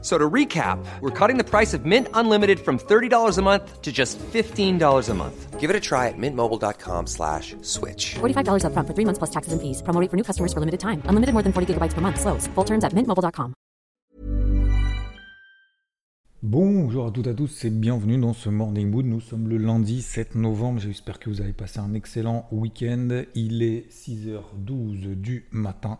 So to recap, we're cutting the price of Mint Unlimited from $30 a month to just $15 a month. Give it a try at mintmobile.com slash switch. $45 upfront for three months plus taxes and fees. Promo rate for new customers for limited time. Unlimited more than 40 gigabytes per month. Slows. Full terms at mintmobile.com. Bonjour à toutes et à tous et bienvenue dans ce Morning Mood. Nous sommes le lundi 7 novembre. J'espère que vous avez passé un excellent week-end. Il est 6h12 du matin.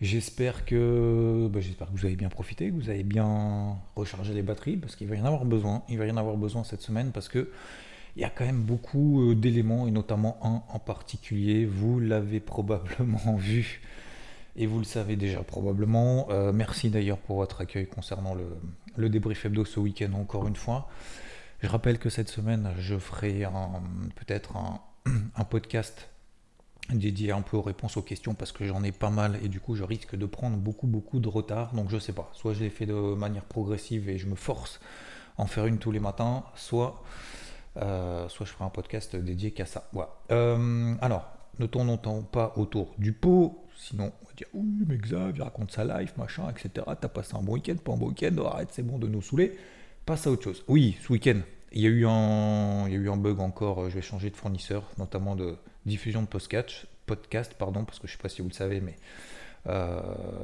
J'espère que, bah, j'espère que vous avez bien profité, que vous avez bien rechargé les batteries, parce qu'il va y en avoir besoin. Il va y en avoir besoin cette semaine parce que il y a quand même beaucoup euh, d'éléments et notamment un en particulier. Vous l'avez probablement vu et vous le savez déjà probablement. Euh, merci d'ailleurs pour votre accueil concernant le, le débrief hebdo ce week-end encore une fois. Je rappelle que cette semaine, je ferai peut-être un, un podcast dédié un peu aux réponses aux questions parce que j'en ai pas mal et du coup je risque de prendre beaucoup beaucoup de retard. Donc je sais pas. Soit je l'ai fait de manière progressive et je me force à en faire une tous les matins soit euh, soit je ferai un podcast dédié qu'à ça. Voilà. Euh, alors ne tournons pas autour du pot. Sinon on va dire oui mais Xav raconte sa life machin etc t'as passé un bon week-end pas un bon week-end. Oh, arrête c'est bon de nous saouler. Passe à autre chose. Oui ce week-end il y, a eu un, il y a eu un bug encore, je vais changer de fournisseur, notamment de, diffusion de podcast, podcast pardon, parce que je ne sais pas si vous le savez, mais euh,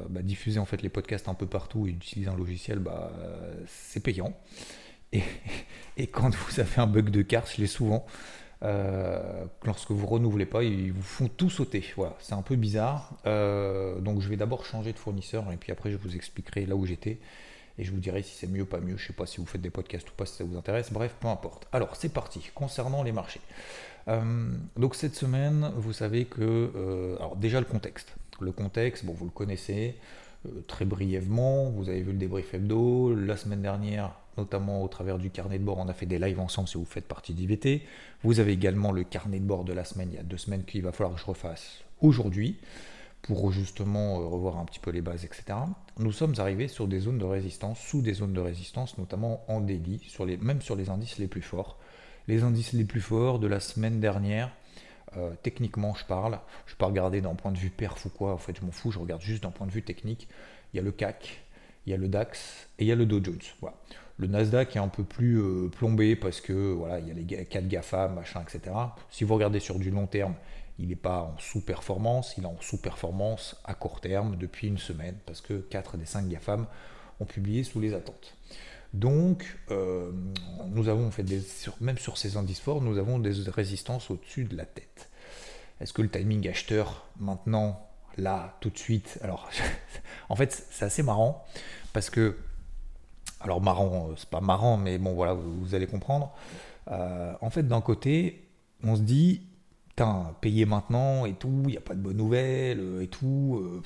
bah, diffuser en fait les podcasts un peu partout et utiliser un logiciel, bah, c'est payant. Et, quand vous avez un bug de carte, je l'ai souvent, euh, lorsque vous renouvelez pas, ils vous font tout sauter. Voilà, c'est un peu bizarre. Euh, donc je vais d'abord changer de fournisseur et puis après je vous expliquerai là où j'étais et je vous dirai si c'est mieux ou pas mieux. Je sais pas si vous faites des podcasts ou pas, si ça vous intéresse. Bref, peu importe. Alors c'est parti. Concernant les marchés. Euh, donc cette semaine, vous savez que... Euh, alors déjà le contexte. Le contexte, bon, vous le connaissez euh, très brièvement. Vous avez vu le débrief hebdo. La semaine dernière, notamment au travers du carnet de bord, on a fait des lives ensemble si vous faites partie d'IVT. Vous avez également le carnet de bord de la semaine, il y a deux semaines qu'il va falloir que je refasse aujourd'hui pour justement revoir un petit peu les bases, etc. Nous sommes arrivés sur des zones de résistance, sous des zones de résistance, notamment en délit, même sur les indices les plus forts les indices les plus forts de la semaine dernière. Euh, techniquement, je parle. Je ne vais pas regarder d'un point de vue perf ou quoi. En fait, je m'en fous. Je regarde juste d'un point de vue technique. Il y a le CAC, il y a le DAX et il y a le Dow Jones. Le Nasdaq est un peu plus euh, plombé parce que voilà, il y a les 4 GAFA, machin, etc. Si vous regardez sur du long terme, il n'est pas en sous-performance, il est en sous-performance à court terme depuis une semaine parce que 4 des 5 GAFAM ont publié sous les attentes. Donc, euh, nous avons fait des, même sur ces indices forts, nous avons des résistances au-dessus de la tête. Est-ce que le timing acheteur maintenant, là, tout de suite Alors, en fait, c'est assez marrant parce que, alors marrant, euh, c'est pas marrant, mais bon, voilà, vous, allez comprendre. Euh, en fait, d'un côté, on se dit, putain, payer maintenant et tout, il n'y a pas de bonnes nouvelles et tout.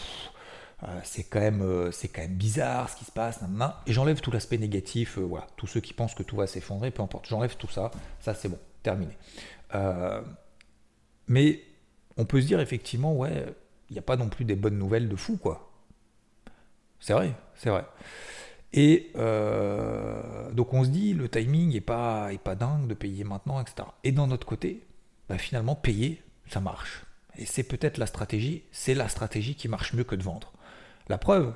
C'est quand, même, euh, c'est quand même bizarre ce qui se passe, et j'enlève tout l'aspect négatif, euh, voilà, tous ceux qui pensent que tout va s'effondrer, peu importe, j'enlève tout ça, ça c'est bon, terminé. mais on peut se dire effectivement, ouais, il n'y a pas non plus des bonnes nouvelles de fou, quoi. C'est vrai, c'est vrai. Et donc on se dit, le timing n'est pas, est pas dingue de payer maintenant, etc. Et d'un autre côté, bah, finalement, payer, ça marche. Et c'est peut-être la stratégie, c'est la stratégie qui marche mieux que de vendre. La preuve,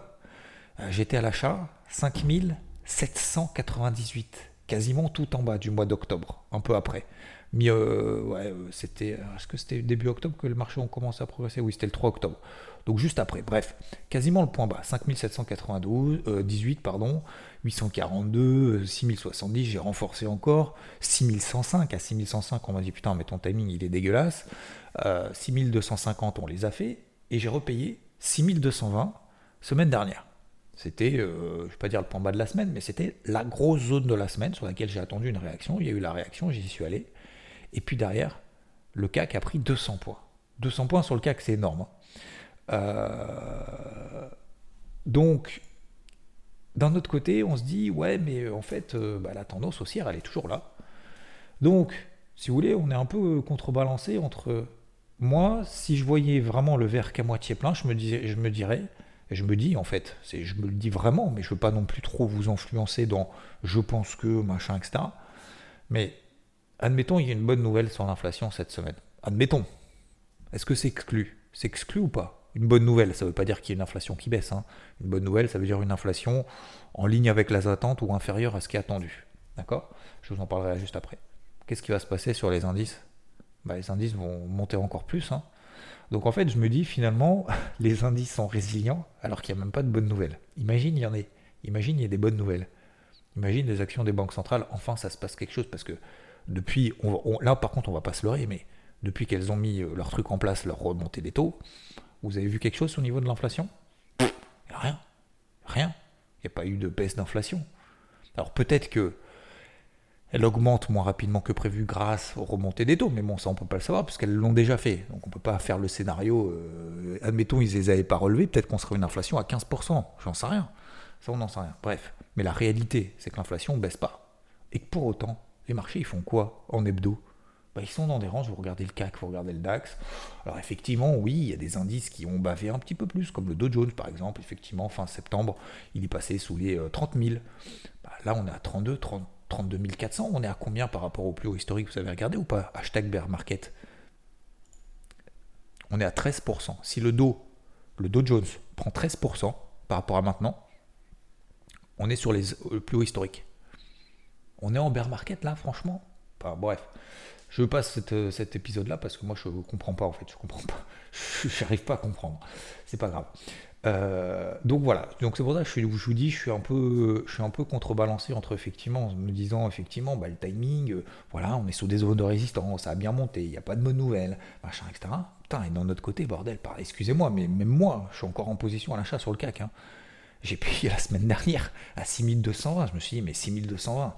euh, j'étais à l'achat 5798, quasiment tout en bas du mois d'octobre, un peu après. Euh, ouais, euh, c'était. Est-ce que c'était début octobre que le marché a commencé à progresser? Oui, c'était le 3 octobre. Donc juste après. Bref, quasiment le point bas. 5792, 18, pardon, 842, 6070, j'ai renforcé encore. 6105, à 6105, on m'a dit putain, mais ton timing il est dégueulasse. 6250, on les a fait. Et j'ai repayé 6220 semaine dernière. C'était, euh, je ne vais pas dire le point bas de la semaine, mais c'était la grosse zone de la semaine sur laquelle j'ai attendu une réaction. Il y a eu la réaction, j'y suis allé. Et puis derrière, le CAC a pris 200 points. 200 points sur le CAC, c'est énorme. Hein. Euh, donc, d'un autre côté, on se dit, ouais, mais en fait, euh, bah, la tendance haussière, elle est toujours là. Donc, si vous voulez, on est un peu contrebalancé entre moi, si je voyais vraiment le verre qu'à moitié plein, je me, je me dirais, Et je me dis, en fait, je me le dis vraiment, mais je veux pas non plus trop vous influencer dans je pense que, machin, etc. Mais admettons, il y a une bonne nouvelle sur l'inflation cette semaine. Admettons. Est-ce que c'est exclu? C'est exclu ou pas? Une bonne nouvelle, ça ne veut pas dire qu'il y a une inflation qui baisse. Hein. Une bonne nouvelle, ça veut dire une inflation en ligne avec les attentes ou inférieure à ce qui est attendu. D'accord? Je vous en parlerai juste après. Qu'est-ce qui va se passer sur les indices? Bah, Les indices vont monter encore plus. Hein. Donc en fait, je me dis finalement, les indices sont résilients alors qu'il n'y a même pas de bonnes nouvelles. Imagine, il y en ait. Imagine, il y a des bonnes nouvelles. Imagine les actions des banques centrales, enfin ça se passe quelque chose parce que depuis, là par contre on va pas se leurrer, mais depuis qu'elles ont mis euh, leur truc en place, leur remontée des taux, vous avez vu quelque chose au niveau de l'inflation? Rien. Rien. Il n'y a pas eu de baisse d'inflation. Alors peut-être que elle augmente moins rapidement que prévu grâce aux remontées des taux. Mais bon, ça, on peut pas le savoir puisqu'elles l'ont déjà fait. Donc on ne peut pas faire le scénario. Euh, admettons, ils ne les avaient pas relevés. Peut-être qu'on serait une inflation à 15%. J'en sais rien. Ça, on n'en sait rien. Bref. Mais la réalité, c'est que l'inflation ne baisse pas. Et que pour autant, les marchés, ils font quoi en hebdo? Bah, ils sont dans des ranges, vous regardez le CAC, vous regardez le DAX. Alors effectivement, oui, il y a des indices qui ont bavé un petit peu plus, comme le Dow Jones par exemple. Effectivement, fin septembre, il est passé sous les 30 euh, 000. Bah, là, on est à 32, 30, 32 400. On est à combien par rapport au plus haut historique Vous avez regardé ou pas? Hashtag bear market. On est à 13%. Si le Dow, le Dow Jones prend 13% par rapport à maintenant, on est sur les, le plus haut historique. On est en bear market là, franchement? Enfin, bref. Je passe cet épisode-là parce que moi je comprends pas en fait, je comprends pas, je n'arrive pas à comprendre. C'est pas grave. Euh, donc voilà, donc c'est pour ça que je, vous dis, je suis un peu, je suis un peu contrebalancé entre effectivement, me disant effectivement, bah, le timing, euh, voilà, on est sous des zones de résistance, ça a bien monté, il n'y a pas de bonnes nouvelles, machin, etc. Putain, et d'un autre côté, bordel, excusez-moi, mais même moi, je suis encore en position à l'achat sur le CAC. Hein. J'ai payé la semaine dernière à 6220, je me suis dit, mais 6220,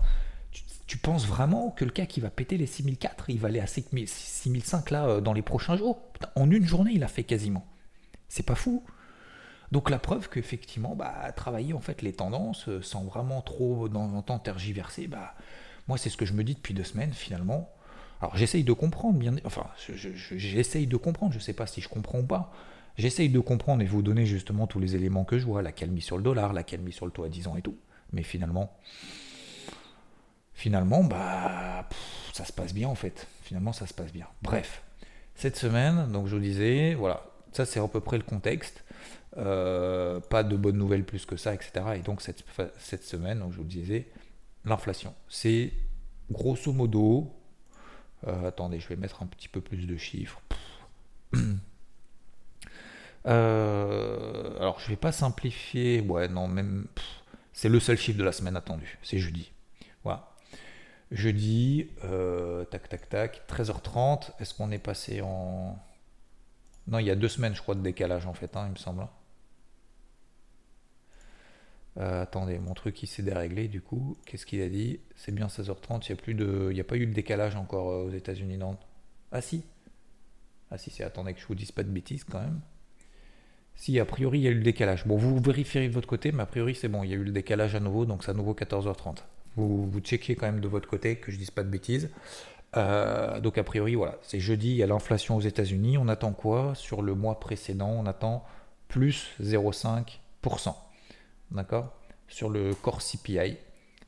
tu, tu penses vraiment que le CAC il va péter les 6004, il va aller à 6005 là euh, dans les prochains jours? En une journée, il a fait quasiment. C'est pas fou donc la preuve qu'effectivement, bah, travailler en fait les tendances euh, sans vraiment trop dans temps tergiverser, bah, moi c'est ce que je me dis depuis deux semaines finalement. Alors j'essaye de comprendre, bien, enfin j'essaye de comprendre, je ne sais pas si je comprends ou pas. J'essaye de comprendre et vous donner justement tous les éléments que je vois, la calmie sur le dollar, la calmie sur le taux à 10 ans et tout. Mais finalement, finalement, bah, ça se passe bien en fait. Finalement, ça se passe bien. Bref, cette semaine, donc je vous disais, voilà, ça c'est à peu près le contexte. Euh, pas de bonnes nouvelles plus que ça, etc. Et donc cette, semaine, donc je vous le disais, l'inflation. C'est grosso modo, euh, attendez, je vais mettre un petit peu plus de chiffres. Euh, alors je vais pas simplifier, ouais non même, c'est le seul chiffre de la semaine attendu, c'est jeudi. Voilà. Jeudi, tac tac tac, 13h30, est-ce qu'on est passé en... Non, il y a deux semaines, je crois, de décalage en fait, hein, il me semble. Euh, attendez, mon truc il s'est déréglé du coup. Qu'est-ce qu'il a dit? C'est bien 16h30, il n'y a, de... a pas eu de décalage encore euh, aux États-Unis, non? Ah si Ah si, c'est attendez que je vous dise pas de bêtises quand même. Si, a priori il y a eu le décalage. Bon, vous vérifierez de votre côté, mais a priori c'est bon, il y a eu le décalage à nouveau, donc c'est à nouveau 14h30. Vous, vous checkez quand même de votre côté que je dise pas de bêtises. Euh, donc a priori, voilà, c'est jeudi, il y a l'inflation aux États-Unis. On attend quoi Sur le mois précédent, on attend plus 0,5%. D'accord? Sur le core CPI.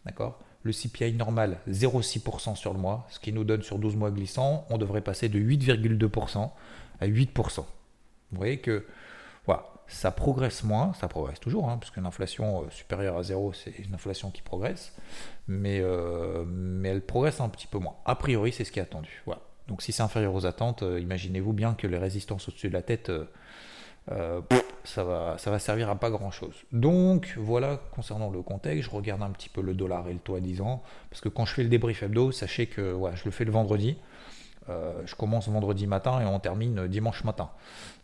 D'accord? Le CPI normal, 0,6% sur le mois, ce qui nous donne sur 12 mois glissants, on devrait passer de 8,2% à 8%. Vous voyez que ça progresse moins, ça progresse toujours, hein, parce qu'une inflation euh, supérieure à 0, c'est une inflation qui progresse, mais, euh, mais elle progresse un petit peu moins. A priori, c'est ce qui est attendu. Donc si c'est inférieur aux attentes, euh, imaginez-vous bien que les résistances au-dessus de la tête ça, va, ça va servir à pas grand chose. Donc voilà, concernant le contexte, je regarde un petit peu le dollar et le taux à 10 ans, parce que quand je fais le débrief hebdo, sachez que je le fais le vendredi. Euh, je commence vendredi matin et on termine dimanche matin.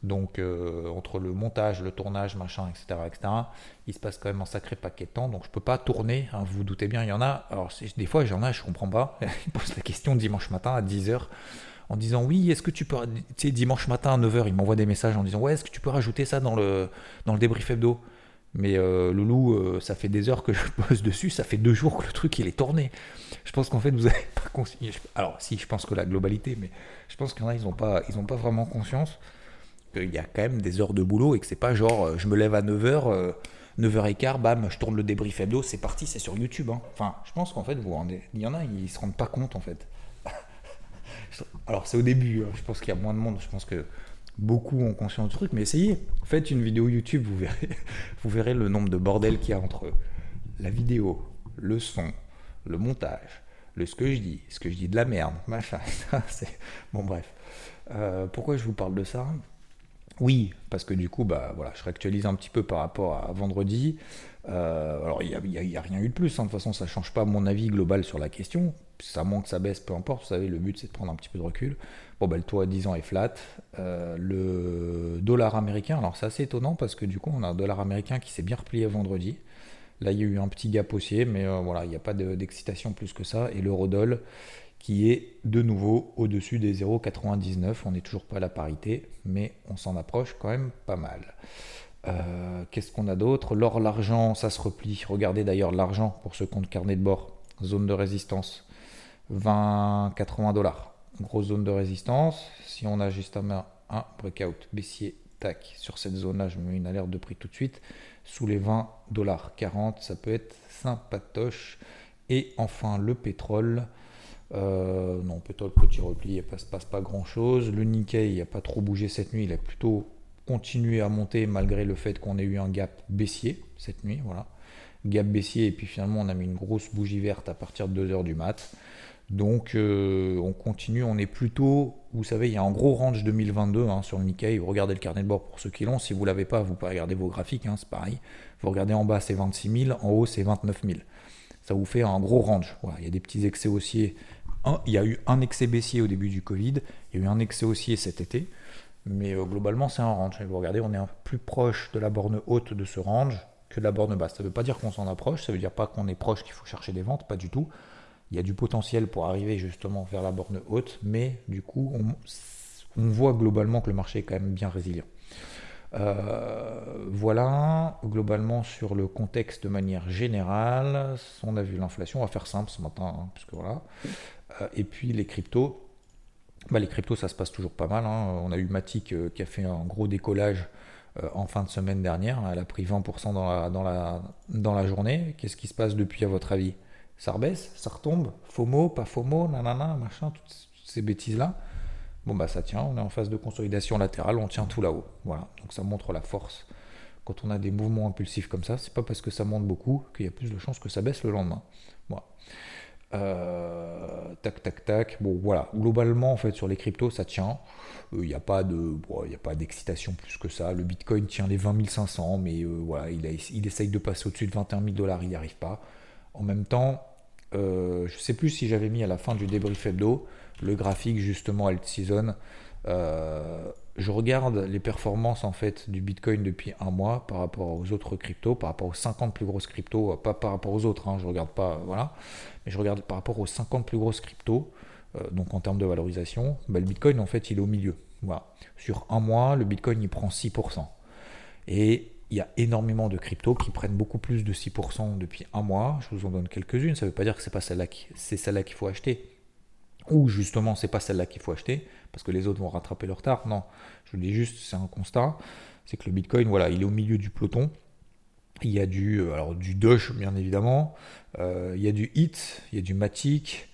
Donc euh, entre le montage, le tournage, machin, etc., etc., il se passe quand même un sacré paquet de temps. Donc je peux pas tourner. Hein, vous vous doutez bien, il y en a. Alors des fois, j'en ai, je comprends pas. Ils posent la question dimanche matin à 10h en disant oui, est-ce que tu peux, tu sais, dimanche matin à 9h, il m'envoie des messages en disant ouais, est-ce que tu peux rajouter ça dans le, dans le débrief hebdo? Mais euh, Loulou, euh, ça fait des heures que je pose dessus, ça fait deux jours que le truc il est tourné. Je pense qu'en fait vous n'avez pas conscience. Alors si, je pense que la globalité, mais je pense qu'il y en a, ils n'ont pas, ils pas vraiment conscience qu'il y a quand même des heures de boulot et que c'est pas genre euh, je me lève à 9h, 9h15, bam, je tourne le débrief hebdo, c'est parti, c'est sur YouTube. hein. Enfin, je pense qu'en fait, vous vous rendez- il y en a, ils se rendent pas compte en fait. Alors c'est au début, hein. je pense qu'il y a moins de monde, je pense que beaucoup ont conscience du truc, mais essayez, faites une vidéo YouTube, vous verrez, vous verrez le nombre de bordel qu'il y a entre la vidéo, le son, le montage, le ce que je dis, ce que je dis de la merde, machin. bon bref. Euh, pourquoi je vous parle de ça? Oui, parce que du coup, bah, voilà, je réactualise un petit peu par rapport à vendredi. Euh, alors, il n'y a, a rien eu de plus. hein. De toute façon, ça ne change pas mon avis global sur la question. Ça monte, ça baisse, peu importe. Vous savez, le but, c'est de prendre un petit peu de recul. Bon, bah, le taux à 10 ans est flat. Euh, le dollar américain, alors c'est assez étonnant parce que du coup, on a un dollar américain qui s'est bien replié vendredi. Là, il y a eu un petit gap haussier, mais euh, voilà, il n'y a pas de- d'excitation plus que ça. Et l'eurodoll qui est de nouveau au-dessus des 0,99. On n'est toujours pas à la parité, mais on s'en approche quand même pas mal. Euh, Qu'est-ce qu'on a d'autre? L'or, l'argent, ça se replie. Regardez d'ailleurs l'argent pour ont le carnet de bord. Zone de résistance, 20,80 dollars. Grosse zone de résistance. Si on a juste à main un breakout baissier, tac, sur cette zone-là, je me mets une alerte de prix tout de suite. Sous les 20 dollars 40, ça peut être sympatoche. Et enfin, le pétrole. Euh, non, pétrole petit repli, il ne se passe pas grand chose. Le Nikkei, il n'a pas trop bougé cette nuit, il a plutôt continué à monter malgré le fait qu'on ait eu un gap baissier cette nuit. Voilà. Gap baissier, et puis finalement, on a mis une grosse bougie verte à partir de 2h du mat. Donc, euh, on continue, on est plutôt, vous savez, il y a un gros range 2022 hein, sur le Nikkei. Vous regardez le carnet de bord pour ceux qui l'ont. Si vous ne l'avez pas, vous pouvez regarder vos graphiques, hein, c'est pareil. Vous regardez en bas, c'est 26 000, en haut, c'est 29 000 ça vous fait un gros range. Il y a des petits excès haussiers. Il y a eu un excès baissier au début du Covid, il y a eu un excès haussier cet été, mais euh, globalement c'est un range. Et vous regardez, on est plus proche de la borne haute de ce range que de la borne basse. Ça veut pas dire qu'on s'en approche, ça veut dire pas qu'on est proche qu'il faut chercher des ventes, pas du tout. Il y a du potentiel pour arriver justement vers la borne haute, mais du coup on, voit globalement que le marché est quand même bien résilient. Euh, voilà, globalement sur le contexte de manière générale, on a vu l'inflation, on va faire simple ce matin, hein, puisque voilà. Euh, et puis les cryptos, bah, les cryptos ça se passe toujours pas mal. hein. On a eu Matic euh, qui a fait un gros décollage en fin de semaine dernière, elle a pris 20% dans la, dans, la, dans la journée. Qu'est-ce qui se passe depuis à votre avis? Ça rebaisse? Ça retombe? FOMO, pas FOMO, nanana, machin, toutes toutes ces bêtises-là Bon bah ça tient, on est en phase de consolidation latérale, on tient tout là-haut. Voilà, donc ça montre la force. Quand on a des mouvements impulsifs comme ça, c'est pas parce que ça monte beaucoup qu'il y a plus de chances que ça baisse le lendemain. Voilà. Euh, tac tac tac. Bon voilà, globalement en fait sur les cryptos ça tient. Euh, Il n'y a pas de, a pas d'excitation plus que ça. Le Bitcoin tient les 20 500, mais euh, voilà, il, il essaye de passer au-dessus de 21 000 dollars, il n'y arrive pas. En même temps, euh, je sais plus si j'avais mis à la fin du débrief hebdo le graphique justement alt season. Euh, je regarde les performances en fait du Bitcoin depuis un mois par rapport aux autres cryptos, par rapport aux 50 plus grosses cryptos, euh, pas par rapport aux autres, hein, je regarde pas, voilà, mais je regarde par rapport aux 50 plus grosses cryptos, euh, donc en termes de valorisation, bah, le Bitcoin en fait il est au milieu. Sur un mois, le Bitcoin il prend 6%. Et il y a énormément de cryptos qui prennent beaucoup plus de 6% depuis un mois. Je vous en donne quelques-unes. Ça ne veut pas dire que c'est pas c'est celle-là qu'il faut acheter. Ou justement, c'est pas celle-là qu'il faut acheter parce que les autres vont rattraper le retard. Non, je dis juste, c'est un constat. C'est que le Bitcoin, voilà, il est au milieu du peloton. Il y a du, euh, alors du Doge, bien évidemment. Euh, il y a du HIT, il y a du Matic,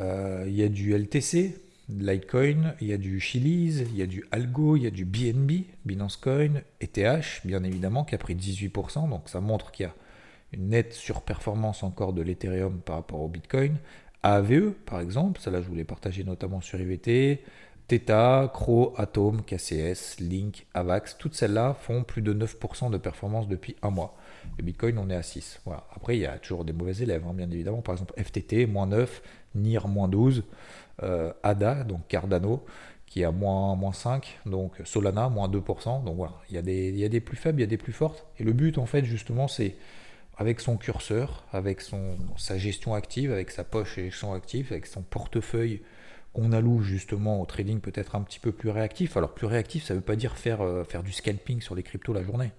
euh, il y a du LTC, Litecoin, il y a du Chiliz, il y a du Algo, il y a du BNB, Binance Coin, ETH, bien évidemment, qui a pris 18%. Donc ça montre qu'il y a une nette surperformance encore de l'Ethereum par rapport au Bitcoin. AVE, par exemple, ça là je voulais partager notamment sur IVT, Theta, Cro, Atom, KCS, Link, Avax, toutes celles-là font plus de 9% de performance depuis un mois. Le Bitcoin, on est à 6. Voilà. Après, il y a toujours des mauvais élèves, hein, bien évidemment. Par exemple, FTT, moins 9%, NIR, moins 12, euh, ADA, donc Cardano, qui est à moins, moins 5, donc Solana, moins 2%. Donc voilà, il y a des plus faibles, il y a des plus fortes. Et le but, en fait, justement, c'est avec son curseur, avec son, sa gestion active, avec sa poche et son actif, avec son portefeuille qu'on alloue justement au trading peut-être un petit peu plus réactif. Alors plus réactif, ça ne veut pas dire faire, euh, faire du scalping sur les cryptos la journée.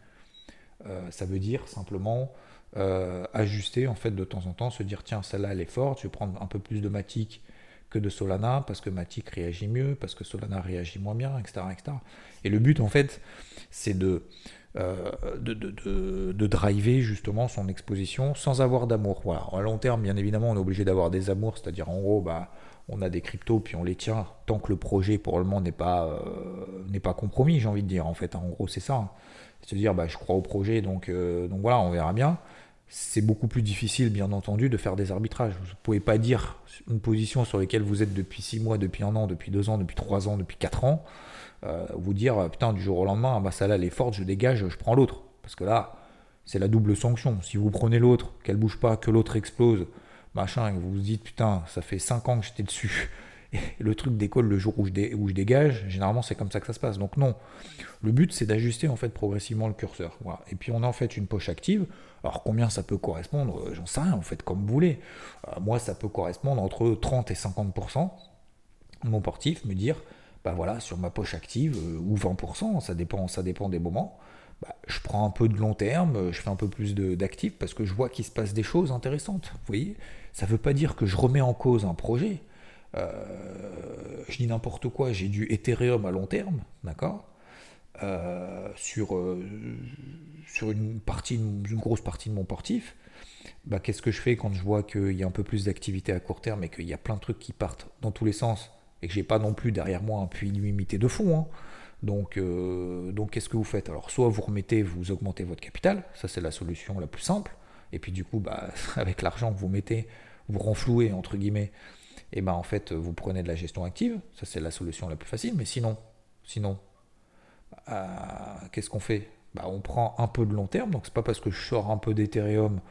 Euh, ça veut dire simplement euh, ajuster en fait de temps en temps, se dire tiens celle-là elle est forte, je vais prendre un peu plus de matic que de Solana, parce que Matic réagit mieux, parce que Solana réagit moins bien, etc. etc. Et le but, en fait, c'est de, euh, de, driver justement son exposition sans avoir d'amour. Voilà. À long terme, bien évidemment, on est obligé d'avoir des amours, c'est-à-dire en gros, bah, on a des cryptos, puis on les tient tant que le projet pour le moment n'est pas, euh, n'est pas compromis, j'ai envie de dire. En fait, en gros, c'est ça. Hein. C'est à dire, bah, je crois au projet, donc, euh, donc voilà, on verra bien. C'est beaucoup plus difficile, bien entendu, de faire des arbitrages. Vous ne pouvez pas dire une position sur laquelle vous êtes depuis 6 mois, depuis un an, depuis 2 ans, depuis 3 ans, depuis 4 ans, vous dire, putain, du jour au lendemain, bah, ça là, elle est forte, je dégage, je prends l'autre. Parce que là, c'est la double sanction. Si vous prenez l'autre, qu'elle bouge pas, que l'autre explose, machin, et vous vous dites, putain, ça fait 5 ans que j'étais dessus, et le truc décolle le jour où je, où je dégage, généralement c'est comme ça que ça se passe. Donc non, le but c'est d'ajuster en fait progressivement le curseur. Et puis on a en fait une poche active. Alors combien ça peut correspondre? Euh, J'en sais rien, en fait, comme vous voulez. Euh, moi, ça peut correspondre entre 30 et 50% mon portif, me dire, bah voilà, sur ma poche active, euh, ou 20%, ça dépend, ça dépend des moments. Bah, je prends un peu de long terme, je fais un peu plus d'actifs parce que je vois qu'il se passe des choses intéressantes. Vous voyez Ça ne veut pas dire que je remets en cause un projet. Euh, je dis n'importe quoi, j'ai du Ethereum à long terme, d'accord euh, sur, une, grosse partie de mon portif. Bah, Qu'est-ce que je fais quand je vois qu'il y a un peu plus d'activité à court terme et qu'il y a plein de trucs qui partent dans tous les sens et que j'ai pas non plus derrière moi un puits illimité de fonds hein. Donc, euh, donc qu'est-ce que vous faites? Alors, soit vous remettez, vous augmentez votre capital, ça c'est la solution la plus simple. Et puis du coup, bah, avec l'argent que vous mettez, vous renflouez entre guillemets, et ben en fait vous prenez de la gestion active, ça c'est la solution la plus facile. Mais sinon, sinon, euh, qu'est-ce qu'on fait? Bah, on prend un peu de long terme. Donc c'est pas parce que je sors un peu d'Ethereum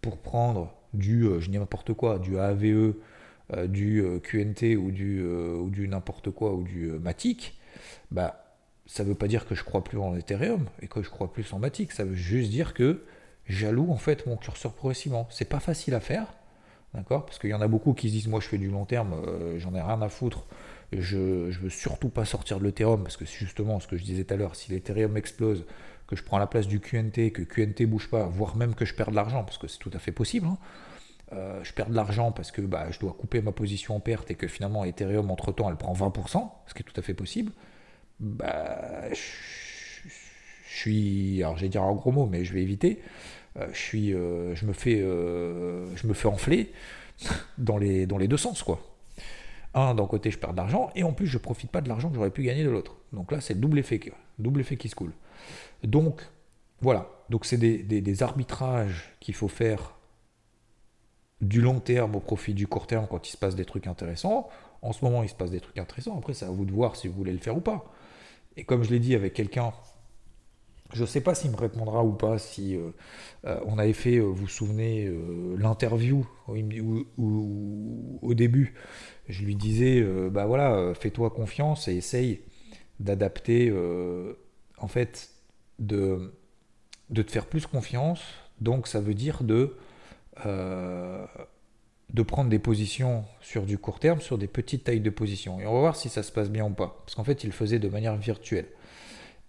pour prendre du, euh, je n'importe quoi, du AVE, du QNT ou du, ou du n'importe quoi ou du Matic, bah ça ne veut pas dire que je crois plus en Ethereum et que je crois plus en Matic. Ça veut juste dire que j'alloue en fait mon curseur progressivement. C'est pas facile à faire, d'accord? Parce qu'il y en a beaucoup qui se disent moi je fais du long terme, euh, j'en ai rien à foutre. Je, ne veux surtout pas sortir de l'Ethereum parce que justement ce que je disais tout à l'heure, si l'Ethereum explose, que je prends la place du QNT, que QNT bouge pas, voire même que je perds de l'argent, parce que c'est tout à fait possible. Hein. Euh, je perds de l'argent parce que bah, je dois couper ma position en perte et que finalement Ethereum entre temps elle prend 20%, ce qui est tout à fait possible bah, je, suis, alors je vais dire un gros mot, mais je vais éviter. Euh, je suis, euh, je me fais, je me fais enfler dans les, dans les deux sens, quoi. Un, d'un côté, je perds de l'argent, et en plus, je profite pas de l'argent que j'aurais pu gagner de l'autre. Donc là, c'est le double effet, double effet qui se coule. Donc, voilà. Donc, c'est des, des, arbitrages qu'il faut faire du long terme au profit du court terme quand il se passe des trucs intéressants. En ce moment, il se passe des trucs intéressants. Après, c'est à vous de voir si vous voulez le faire ou pas. Et comme je l'ai dit avec quelqu'un, je ne sais pas s'il me répondra ou pas, si euh, euh, on avait fait, euh, vous vous souvenez, l'interview où, au début, je lui disais, bah voilà, fais-toi confiance et essaye d'adapter, en fait, de, de te faire plus confiance. Donc ça veut dire de de prendre des positions sur du court terme, sur des petites tailles de position. Et on va voir si ça se passe bien ou pas. Parce qu'en fait, il faisait de manière virtuelle.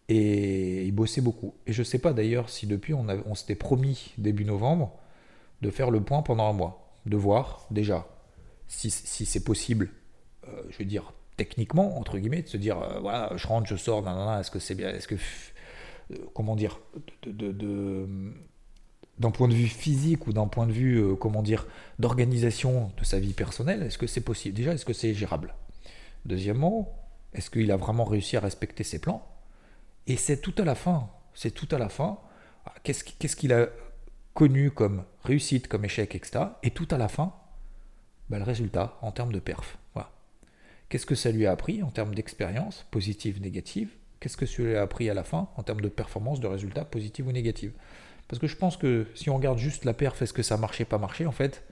Et il bossait beaucoup. Et je ne sais pas d'ailleurs si depuis, on, s'était promis début novembre de faire le point pendant un mois. De voir déjà si, c'est possible, euh, je veux dire, techniquement, entre guillemets, de se dire, euh, voilà, je rentre, je sors, est-ce que c'est bien, est-ce que, euh, comment dire, d'un point de vue physique ou d'un point de vue, euh, comment dire, d'organisation de sa vie personnelle, est-ce que c'est possible? Déjà, est-ce que c'est gérable? Deuxièmement, est-ce qu'il a vraiment réussi à respecter ses plans? Et c'est tout à la fin, c'est tout à la fin, qu'est-ce qu'il a connu comme réussite, comme échec, etc. Et tout à la fin, bah, le résultat en termes de perf. Qu'est-ce que ça lui a appris en termes d'expérience, positive, négative? Qu'est-ce que ça lui a appris à la fin en termes de performance, de résultats, positifs ou négatifs parce que je pense que si on regarde juste la perf, est-ce que ça marchait, pas marché, en fait,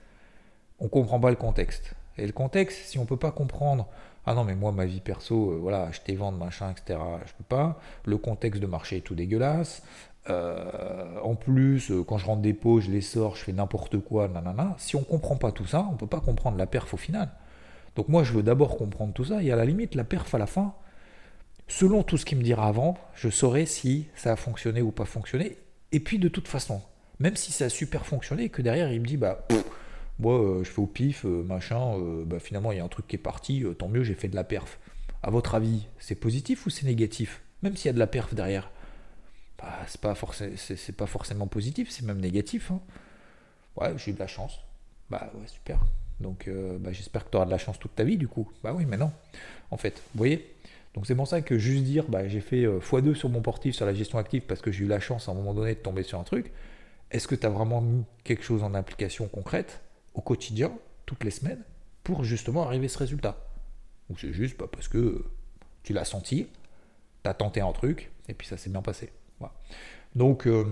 on comprend pas le contexte. Et le contexte, si on peut pas comprendre, ah non, mais moi, ma vie perso, euh, voilà, acheter, vendre, machin, etc., je peux pas. Le contexte de marché est tout dégueulasse. Euh, en plus, euh, quand je rentre des pots, je les sors, je fais n'importe quoi, nanana. Si on comprend pas tout ça, on peut pas comprendre la perf au final. Donc moi, je veux d'abord comprendre tout ça, et à la limite, la perf à la fin, selon tout ce qu'il me dira avant, je saurai si ça a fonctionné ou pas fonctionné, et puis de toute façon, même si ça a super fonctionné, que derrière il me dit bah Moi, euh, je fais au pif, euh, machin, euh, bah, finalement, il y a un truc qui est parti, tant mieux, j'ai fait de la perf. À votre avis, c'est positif ou c'est négatif? Même s'il y a de la perf derrière. Bah, c'est pas, c'est, pas forcément positif, c'est même négatif. Hein. Ouais, j'ai eu de la chance. Bah ouais, super. Donc bah, j'espère que tu auras de la chance toute ta vie du coup. Bah oui, mais non. En fait, vous voyez? Donc c'est pour ça que juste dire, bah, j'ai fait x2 sur mon portif, sur la gestion active, parce que j'ai eu la chance à un moment donné de tomber sur un truc. Est-ce que tu as vraiment mis quelque chose en application concrète au quotidien, toutes les semaines, pour justement arriver à ce résultat? Ou c'est juste bah, parce que tu l'as senti, tu as tenté un truc, et puis ça s'est bien passé. Donc, euh,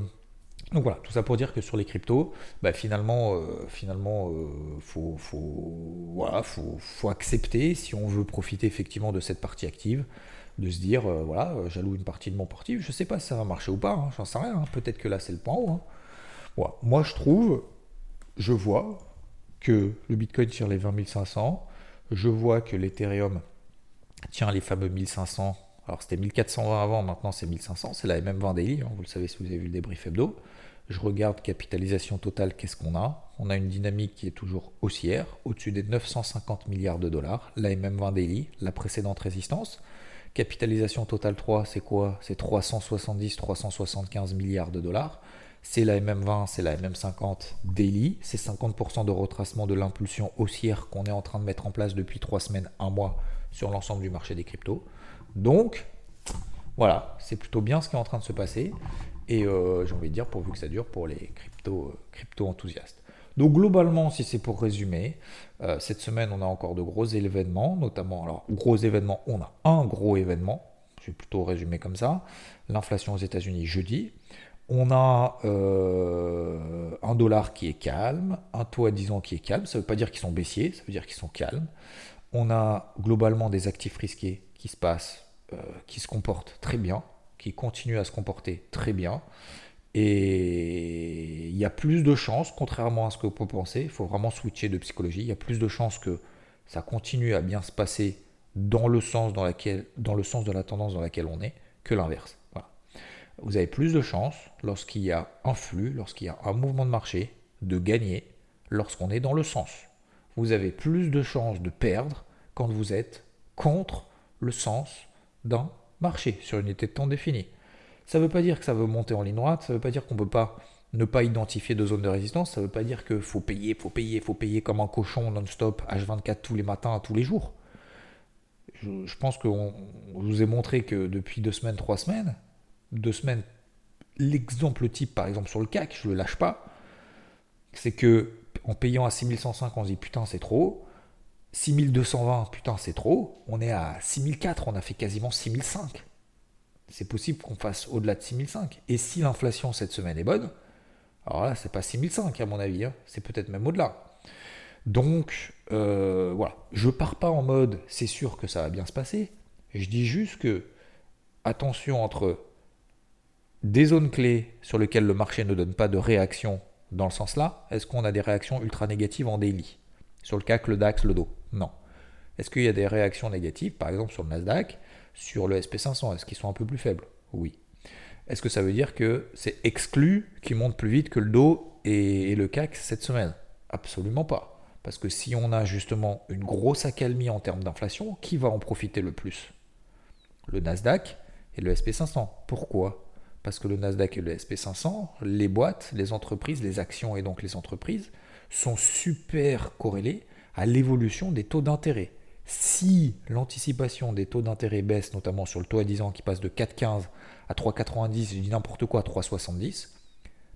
donc voilà, tout ça pour dire que sur les cryptos, bah, finalement, euh, finalement euh, faut, voilà, faut, faut, accepter, si on veut profiter effectivement de cette partie active, de se dire, voilà, j'alloue une partie de mon portif, je sais pas si ça va marcher ou pas, hein, j'en sais rien, hein. peut-être que là c'est le point haut. Hein. Moi, je trouve, je vois que le Bitcoin tire les 20 500, je vois que l'Ethereum tient les fameux 1500. Alors c'était 1420 avant, maintenant c'est 1500, c'est la MM20 daily, vous le savez si vous avez vu le débrief hebdo. Je regarde capitalisation totale, qu'est-ce qu'on a? On a une dynamique qui est toujours haussière, au-dessus des 950 milliards de dollars, la MM20 daily, la précédente résistance. Capitalisation totale 3, c'est quoi? C'est 370-375 milliards de dollars c'est la MM20, c'est la MM50 daily, c'est 50% de retracement de l'impulsion haussière qu'on est en train de mettre en place depuis 3 semaines, 1 mois sur l'ensemble du marché des cryptos. Donc, voilà, c'est plutôt bien ce qui est en train de se passer. Et euh, j'ai envie de dire, pourvu que ça dure pour les crypto, crypto enthousiastes. Donc globalement, si c'est pour résumer, euh, cette semaine on a encore de gros événements, notamment, alors gros événements, on a un gros événement, je vais plutôt résumer comme ça, l'inflation aux États-Unis jeudi, on a euh, un dollar qui est calme, un taux à 10 ans qui est calme. Ça ne veut pas dire qu'ils sont baissiers, ça veut dire qu'ils sont calmes. On a globalement des actifs risqués qui se passent, euh, qui se comportent très bien, qui continuent à se comporter très bien. Et il y a plus de chances, contrairement à ce que vous penser, il faut vraiment switcher de psychologie, il y a plus de chances que ça continue à bien se passer dans le sens, dans laquelle, dans le sens de la tendance dans laquelle on est que l'inverse vous avez plus de chances, lorsqu'il y a un flux, lorsqu'il y a un mouvement de marché, de gagner lorsqu'on est dans le sens. Vous avez plus de chances de perdre quand vous êtes contre le sens d'un marché sur une unité de temps définie. Ça ne veut pas dire que ça veut monter en ligne droite, ça ne veut pas dire qu'on ne peut pas ne pas identifier de zone de résistance, ça ne veut pas dire qu'il faut payer, faut payer, faut payer comme un cochon non-stop H24 tous les matins, tous les jours. Je, pense que je vous ai montré que depuis deux semaines, trois semaines, deux semaines, l'exemple type, par exemple, sur le CAC, je ne le lâche pas, c'est que en payant à 6105, on se dit putain, c'est trop. 6220, putain, c'est trop. On est à 6004, on a fait quasiment 6005. C'est possible qu'on fasse au-delà de 6005. Et si l'inflation cette semaine est bonne, alors là, c'est pas 6005 à mon avis, hein. c'est peut-être même au-delà. Donc, euh, voilà, je pars pas en mode c'est sûr que ça va bien se passer. Je dis juste que attention entre des zones clés sur lesquelles le marché ne donne pas de réaction dans le sens là Est-ce qu'on a des réactions ultra négatives en daily? Sur le CAC, le DAX, le DO Non. Est-ce qu'il y a des réactions négatives, par exemple sur le Nasdaq, sur le SP500 Est-ce qu'ils sont un peu plus faibles? Oui. Est-ce que ça veut dire que c'est exclu qu'ils montent plus vite que le DO et le CAC cette semaine? Absolument pas. Parce que si on a justement une grosse accalmie en termes d'inflation, qui va en profiter le plus? Le Nasdaq et le SP500. Pourquoi? Parce que le Nasdaq et le SP500, les boîtes, les entreprises, les actions et donc les entreprises sont super corrélées à l'évolution des taux d'intérêt. Si l'anticipation des taux d'intérêt baisse, notamment sur le taux à 10 ans qui passe de 4,15 à 3,90, je dis n'importe quoi, 3,70,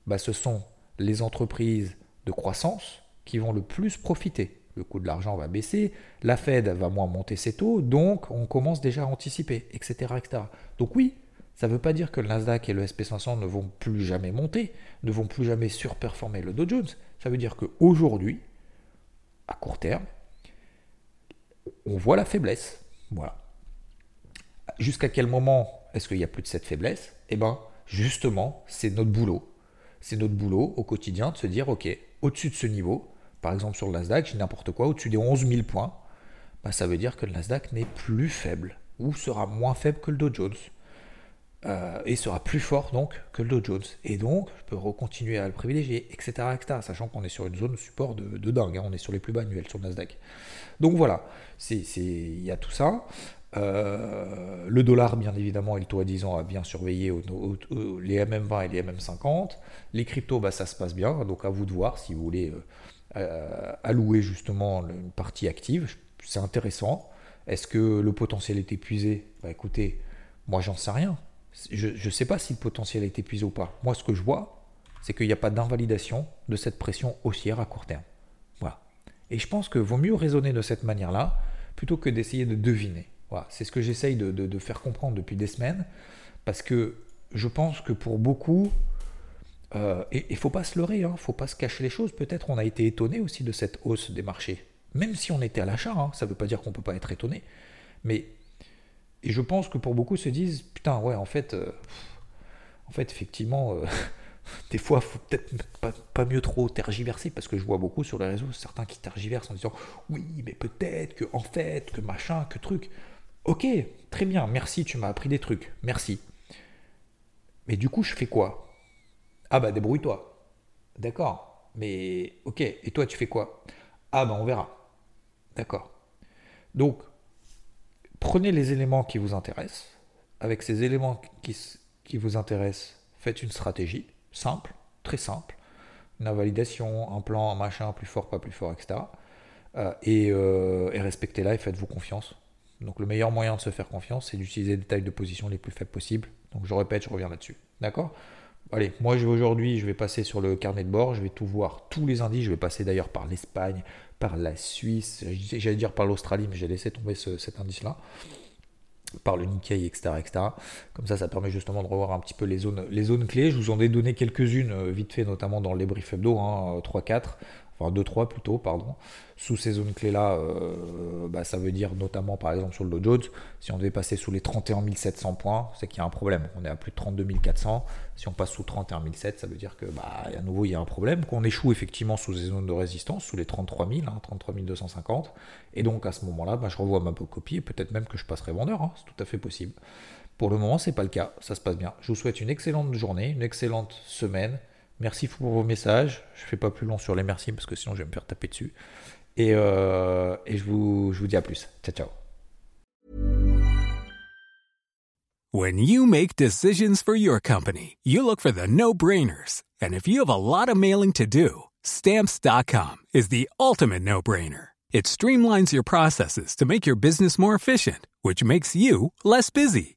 bah ce sont les entreprises de croissance qui vont le plus profiter. Le coût de l'argent va baisser, la Fed va moins monter ses taux, donc on commence déjà à anticiper, etc. etc. Donc oui, ça ne veut pas dire que le Nasdaq et le SP500 ne vont plus jamais monter, ne vont plus jamais surperformer le Dow Jones. Ça veut dire qu'aujourd'hui, à court terme, on voit la faiblesse. Voilà. Jusqu'à quel moment est-ce qu'il n'y a plus de cette faiblesse? Eh bien, justement, c'est notre boulot. C'est notre boulot au quotidien de se dire, OK, au-dessus de ce niveau, par exemple sur le Nasdaq, j'ai n'importe quoi, au-dessus des 11 000 points, bah, ça veut dire que le Nasdaq n'est plus faible ou sera moins faible que le Dow Jones. Euh, et sera plus fort donc que le Dow Jones. Et donc, je peux continuer à le privilégier, etc. etc. sachant qu'on est sur une zone de support de, dingue, hein. on est sur les plus bas annuels sur le Nasdaq. Donc voilà, il y a tout ça. Euh, le dollar, bien évidemment, et le taux à 10 ans a bien surveillé les MM20 et les MM50. Les cryptos, bah, ça se passe bien, donc à vous de voir si vous voulez euh, allouer justement une partie active. C'est intéressant. Est-ce que le potentiel est épuisé? Bah, Écoutez, moi j'en sais rien. Je ne sais pas si le potentiel est épuisé ou pas. Moi, ce que je vois, c'est qu'il n'y a pas d'invalidation de cette pression haussière à court terme. Voilà. Et je pense que vaut mieux raisonner de cette manière-là plutôt que d'essayer de deviner. Voilà. C'est ce que j'essaye de, faire comprendre depuis des semaines, parce que je pense que pour beaucoup, euh, et il faut pas se leurrer, il hein, ne faut pas se cacher les choses. Peut-être on a été étonné aussi de cette hausse des marchés. Même si on était à l'achat, hein, ça ne veut pas dire qu'on ne peut pas être étonné. Mais et je pense que pour beaucoup se disent putain ouais en fait euh, en fait effectivement euh, des fois faut peut-être pas, mieux trop tergiverser parce que je vois beaucoup sur les réseaux certains qui tergiversent en disant oui mais peut-être que en fait que machin que truc. Ok très bien merci tu m'as appris des trucs merci. Mais du coup je fais quoi? Ah bah débrouille-toi. D'accord. Mais ok et toi tu fais quoi? Ah bah on verra. D'accord. Donc prenez les éléments qui vous intéressent. Avec ces éléments qui, vous intéressent, faites une stratégie simple, très simple. Une invalidation, un plan, un machin, plus fort, pas plus fort, etc. Euh, et, euh, et respectez-la et faites-vous confiance. Donc le meilleur moyen de se faire confiance, c'est d'utiliser des tailles de position les plus faibles possibles. Donc je répète, je reviens là-dessus. D'accord? Allez, moi aujourd'hui, je vais passer sur le carnet de bord, je vais tout voir, tous les indices, je vais passer d'ailleurs par l'Espagne, par la Suisse, j'allais dire par l'Australie, mais j'ai laissé tomber cet indice-là, par le Nikkei, etc., etc. Comme ça, ça permet justement de revoir un petit peu les zones, clés. Je vous en ai donné quelques-unes euh, vite fait, notamment dans les briefs hebdo, hein, 3-4 enfin 2-3 plutôt, pardon. Sous ces zones clés-là, euh, bah, ça veut dire notamment par exemple sur le Dow Jones, si on devait passer sous les 31 700 points, c'est qu'il y a un problème. On est à plus de 32 400. Si on passe sous 31 700, ça veut dire que bah, à nouveau il y a un problème, qu'on échoue effectivement sous les zones de résistance, sous les 33 000, 33 250. Et donc à ce moment-là, bah, je revois ma copie et peut-être même que je passerai vendeur, hein. c'est tout à fait possible. Pour le moment, c'est pas le cas, ça se passe bien. Je vous souhaite une excellente journée, une excellente semaine. Merci pour vos messages. Je ne fais pas plus long sur les merci parce que sinon je vais me faire taper dessus. Et, euh, et je, vous, je vous dis à plus. Ciao, ciao. When you make decisions for your company, you look for the no-brainers. And if you have a lot of mailing to do, stamps.com is the ultimate no-brainer. It streamlines your processes to make your business more efficient, which makes you less busy.